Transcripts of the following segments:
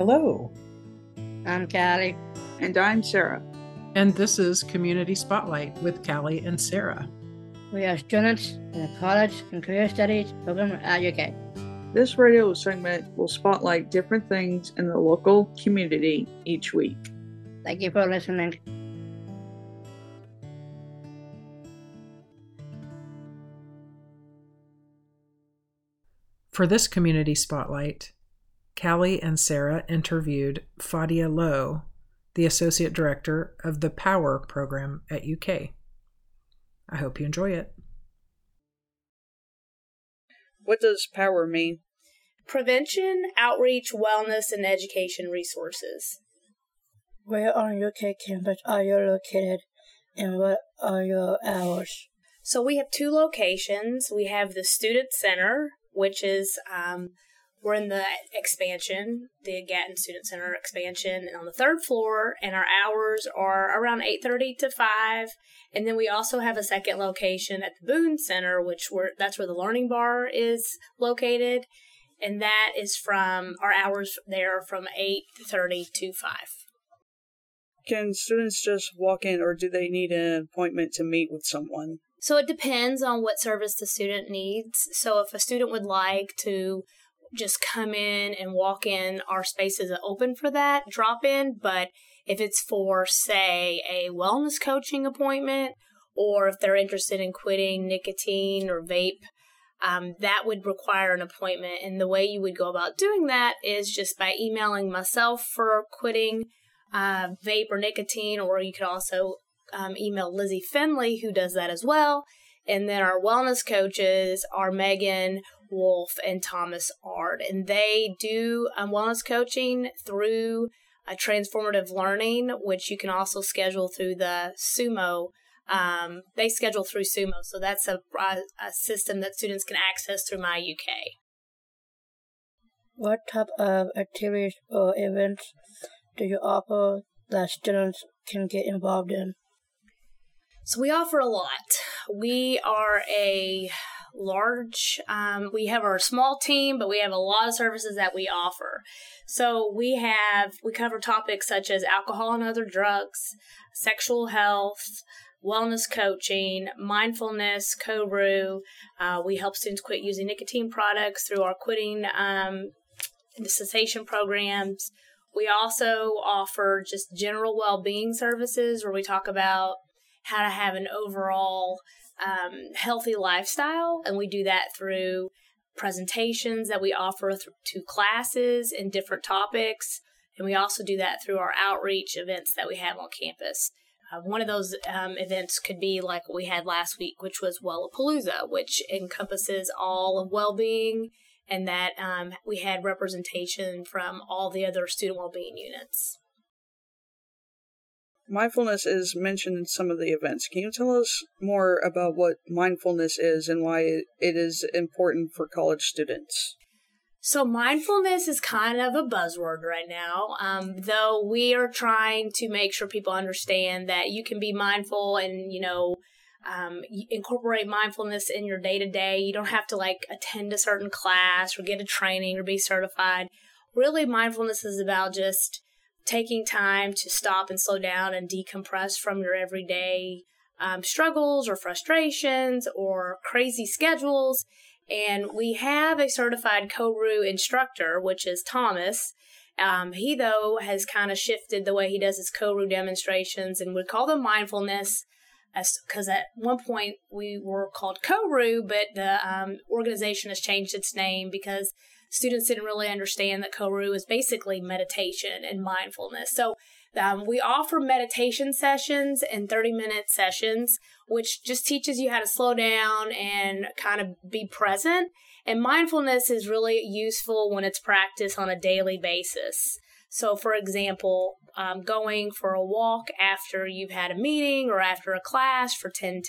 Hello. I'm Callie. And I'm Sara. And this is Community Spotlight with Callie and Sara. We are students in the College and Career Studies program at UK. This radio segment will spotlight different things in the local community each week. Thank you for listening. For this community spotlight, Callie and Sara interviewed Fadyia Lowe, the Associate Director of the Power program at UK. I hope you enjoy it. What does POWER mean? Prevention, Outreach, Wellness, and Education Resources. Where on UK campus are you located and what are your hours? So we have two locations. We have the Student Center, which is um, we're in the expansion, the Gatton Student Center expansion, and on the third floor, and our hours are around eight thirty to five. And then we also have a second location at the Boone Center, which we're that's where the Learning Bar is located, and that is from our hours there from eight thirty to five. Can students just walk in, or do they need an appointment to meet with someone? So it depends on what service the student needs. So if a student would like to just come in and walk in, our spaces are open for that drop in. But if it's for, say, a wellness coaching appointment, or if they're interested in quitting nicotine or vape, um, that would require an appointment. And the way you would go about doing that is just by emailing myself for quitting uh, vape or nicotine, or you could also um, email Lizzie Finley, who does that as well. And then our wellness coaches are Megan Wolf and Thomas Ard, and they do um, wellness coaching through a transformative learning, which you can also schedule through the Sumo. Um, they schedule through Sumo, so that's a, a system that students can access through My UK. What type of activities or events do you offer that students can get involved in? So we offer a lot. We are a large, um, we have our small team, but we have a lot of services that we offer. So we have, we cover topics such as alcohol and other drugs, sexual health, wellness coaching, mindfulness, co Uh, we help students quit using nicotine products through our quitting um, cessation programs. We also offer just general well being services where we talk about how to have an overall um, healthy lifestyle. And we do that through presentations that we offer th- to classes in different topics. And we also do that through our outreach events that we have on campus. Uh, one of those um, events could be like we had last week, which was Wellapalooza, which encompasses all of well being, and that um, we had representation from all the other student well being units. Mindfulness is mentioned in some of the events. Can you tell us more about what mindfulness is and why it is important for college students? So, mindfulness is kind of a buzzword right now, um, though we are trying to make sure people understand that you can be mindful and, you know, um, incorporate mindfulness in your day to day. You don't have to like attend a certain class or get a training or be certified. Really, mindfulness is about just taking time to stop and slow down and decompress from your everyday um, struggles or frustrations or crazy schedules. And we have a certified Koru instructor, which is Thomas. Um, he, though, has kind of shifted the way he does his Koru demonstrations and we call them mindfulness because at one point we were called Koru, but the um, organization has changed its name because students didn't really understand that Koru is basically meditation and mindfulness. So um, we offer meditation sessions and 30 minute sessions, which just teaches you how to slow down and kind of be present. And mindfulness is really useful when it's practiced on a daily basis. So, for example, um, going for a walk after you've had a meeting or after a class for 10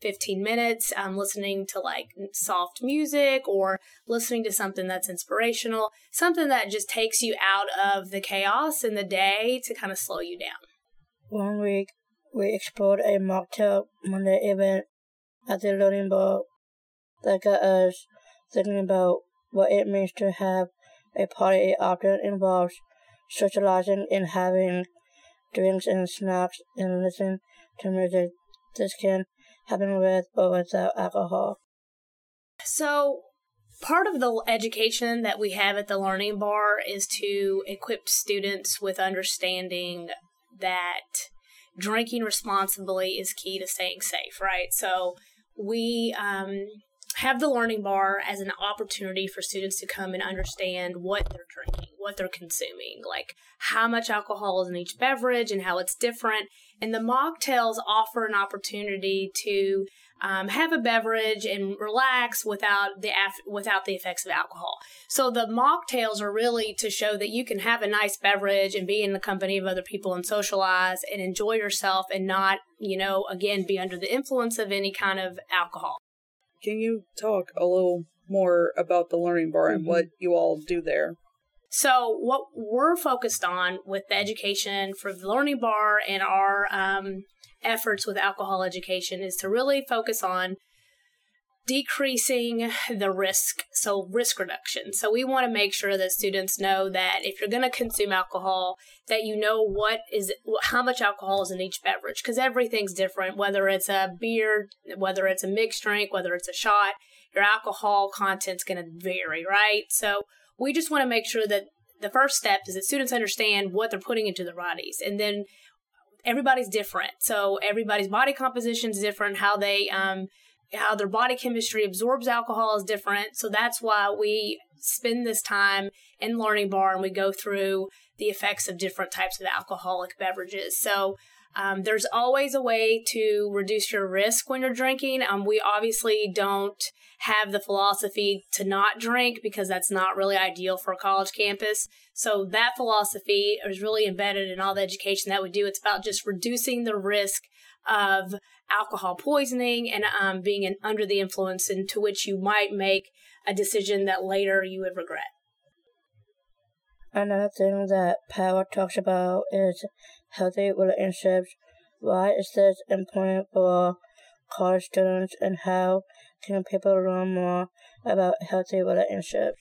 15 minutes um, listening to like soft music or listening to something that's inspirational, something that just takes you out of the chaos in the day to kind of slow you down. One week, we explored a mocktail Monday event at the Learning Bar that got us thinking about what it means to have a party. It often involves socializing and having drinks and snacks and listening to music. This can happen with or without alcohol. So, part of the education that we have at the Learning Bar is to equip students with understanding that drinking responsibly is key to staying safe, right? So, we um, have the learning bar as an opportunity for students to come and understand what they're drinking, what they're consuming, like how much alcohol is in each beverage and how it's different. And the mocktails offer an opportunity to um, have a beverage and relax without the af- without the effects of alcohol. So the mocktails are really to show that you can have a nice beverage and be in the company of other people and socialize and enjoy yourself and not, you know, again be under the influence of any kind of alcohol. Can you talk a little more about the Learning Bar and Mhm. what you all do there? So, what we're focused on with the education for the Learning Bar and our um, efforts with alcohol education is to really focus on decreasing the risk, so risk reduction. So, we want to make sure that students know that if you're going to consume alcohol, that you know what is how much alcohol is in each beverage because everything's different whether it's a beer whether it's a mixed drink whether it's a shot your alcohol content's going to vary right so we just want to make sure that the first step is that students understand what they're putting into their bodies and then everybody's different so everybody's body composition is different how they um how their body chemistry absorbs alcohol is different so that's why we spend this time in learning bar and we go through the effects of different types of alcoholic beverages so um, there's always a way to reduce your risk when you're drinking. Um, we obviously don't have the philosophy to not drink because that's not really ideal for a college campus. So that philosophy is really embedded in all the education that we do. It's about just reducing the risk of alcohol poisoning and um, being an, under the influence into which you might make a decision that later you would regret. Another thing that Power talks about is healthy relationships. Why is this important for college students and how can people learn more about healthy relationships?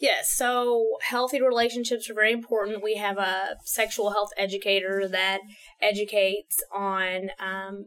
Yes, so healthy relationships are very important. We have a sexual health educator that educates on um,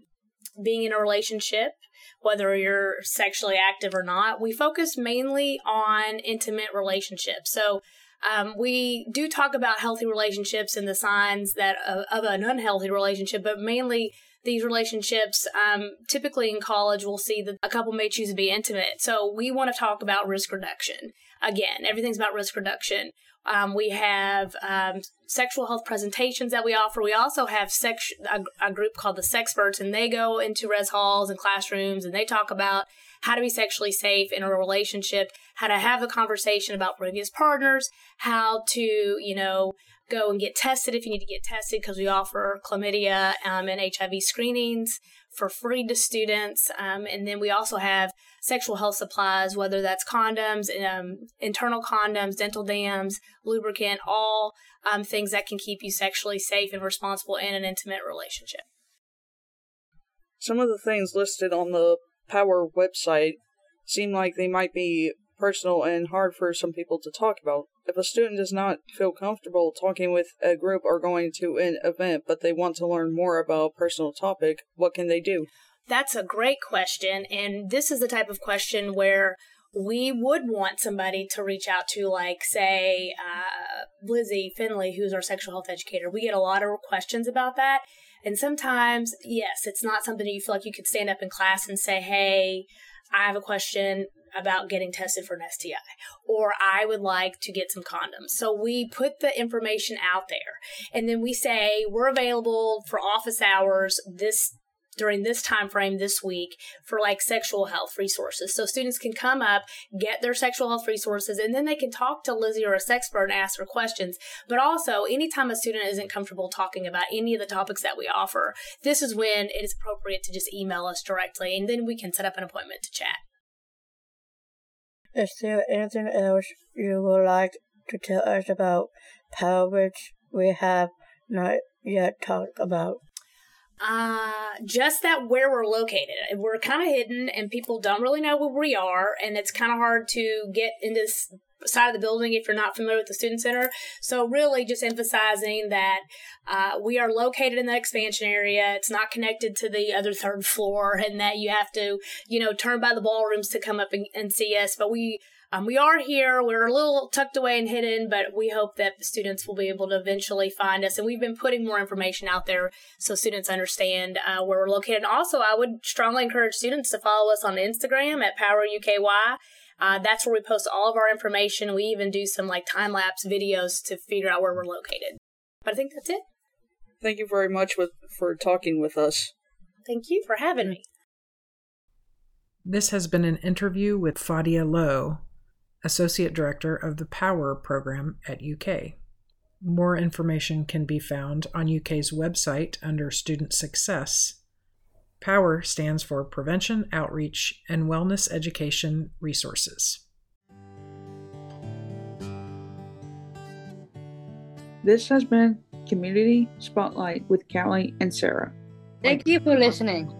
being in a relationship, whether you're sexually active or not. We focus mainly on intimate relationships. So um, we do talk about healthy relationships and the signs that of, of an unhealthy relationship, but mainly these relationships, um, typically in college, we'll see that a couple may choose to be intimate. So we want to talk about risk reduction. Again, everything's about risk reduction. Um, we have um, sexual health presentations that we offer. We also have sex, a, a group called the Sexperts, and they go into res halls and classrooms and they talk about how to be sexually safe in a relationship, how to have a conversation about previous partners, how to, you know, go and get tested if you need to get tested because we offer chlamydia um, and HIV screenings for free to students. Um, and then we also have sexual health supplies, whether that's condoms, um, internal condoms, dental dams, lubricant, all um, things that can keep you sexually safe and responsible in an intimate relationship. Some of the things listed on the Power website seem like they might be personal and hard for some people to talk about. If a student does not feel comfortable talking with a group or going to an event, but they want to learn more about a personal topic, what can they do? That's a great question. And this is the type of question where we would want somebody to reach out to, like, say, uh, Lizzie Finley, who's our sexual health educator. We get a lot of questions about that. And sometimes, yes, it's not something that you feel like you could stand up in class and say, hey, I have a question about getting tested for an STI, or I would like to get some condoms. So we put the information out there, and then we say we're available for office hours this during this time frame this week for like sexual health resources. So students can come up, get their sexual health resources, and then they can talk to Lizzie or a sexpert and ask her questions. But also, anytime a student isn't comfortable talking about any of the topics that we offer, this is when it is appropriate to just email us directly, and then we can set up an appointment to chat. Is there anything else you would like to tell us about Power which we have not yet talked about? Uh, just that where we're located. We're kind of hidden and people don't really know where we are. And it's kind of hard to get into side of the building if you're not familiar with the student center. So really just emphasizing that uh, we are located in the expansion area. It's not connected to the other third floor and that you have to, you know, turn by the ballrooms to come up and, and see us. But we um, we are here. We're a little tucked away and hidden, but we hope that the students will be able to eventually find us. And we've been putting more information out there so students understand uh, where we're located. And also, I would strongly encourage students to follow us on Instagram at Power UKY. Uh, that's where we post all of our information. We even do some like time lapse videos to figure out where we're located. But I think that's it. Thank you very much with, for talking with us. Thank you for having me. This has been an interview with Fadyia Lowe, Associate Director of the Power program at UK. More information can be found on UK's website under Student Success. POWER stands for Prevention, Outreach, and Wellness Education Resources. This has been Community Spotlight with Callie and Sara. Thank you for listening.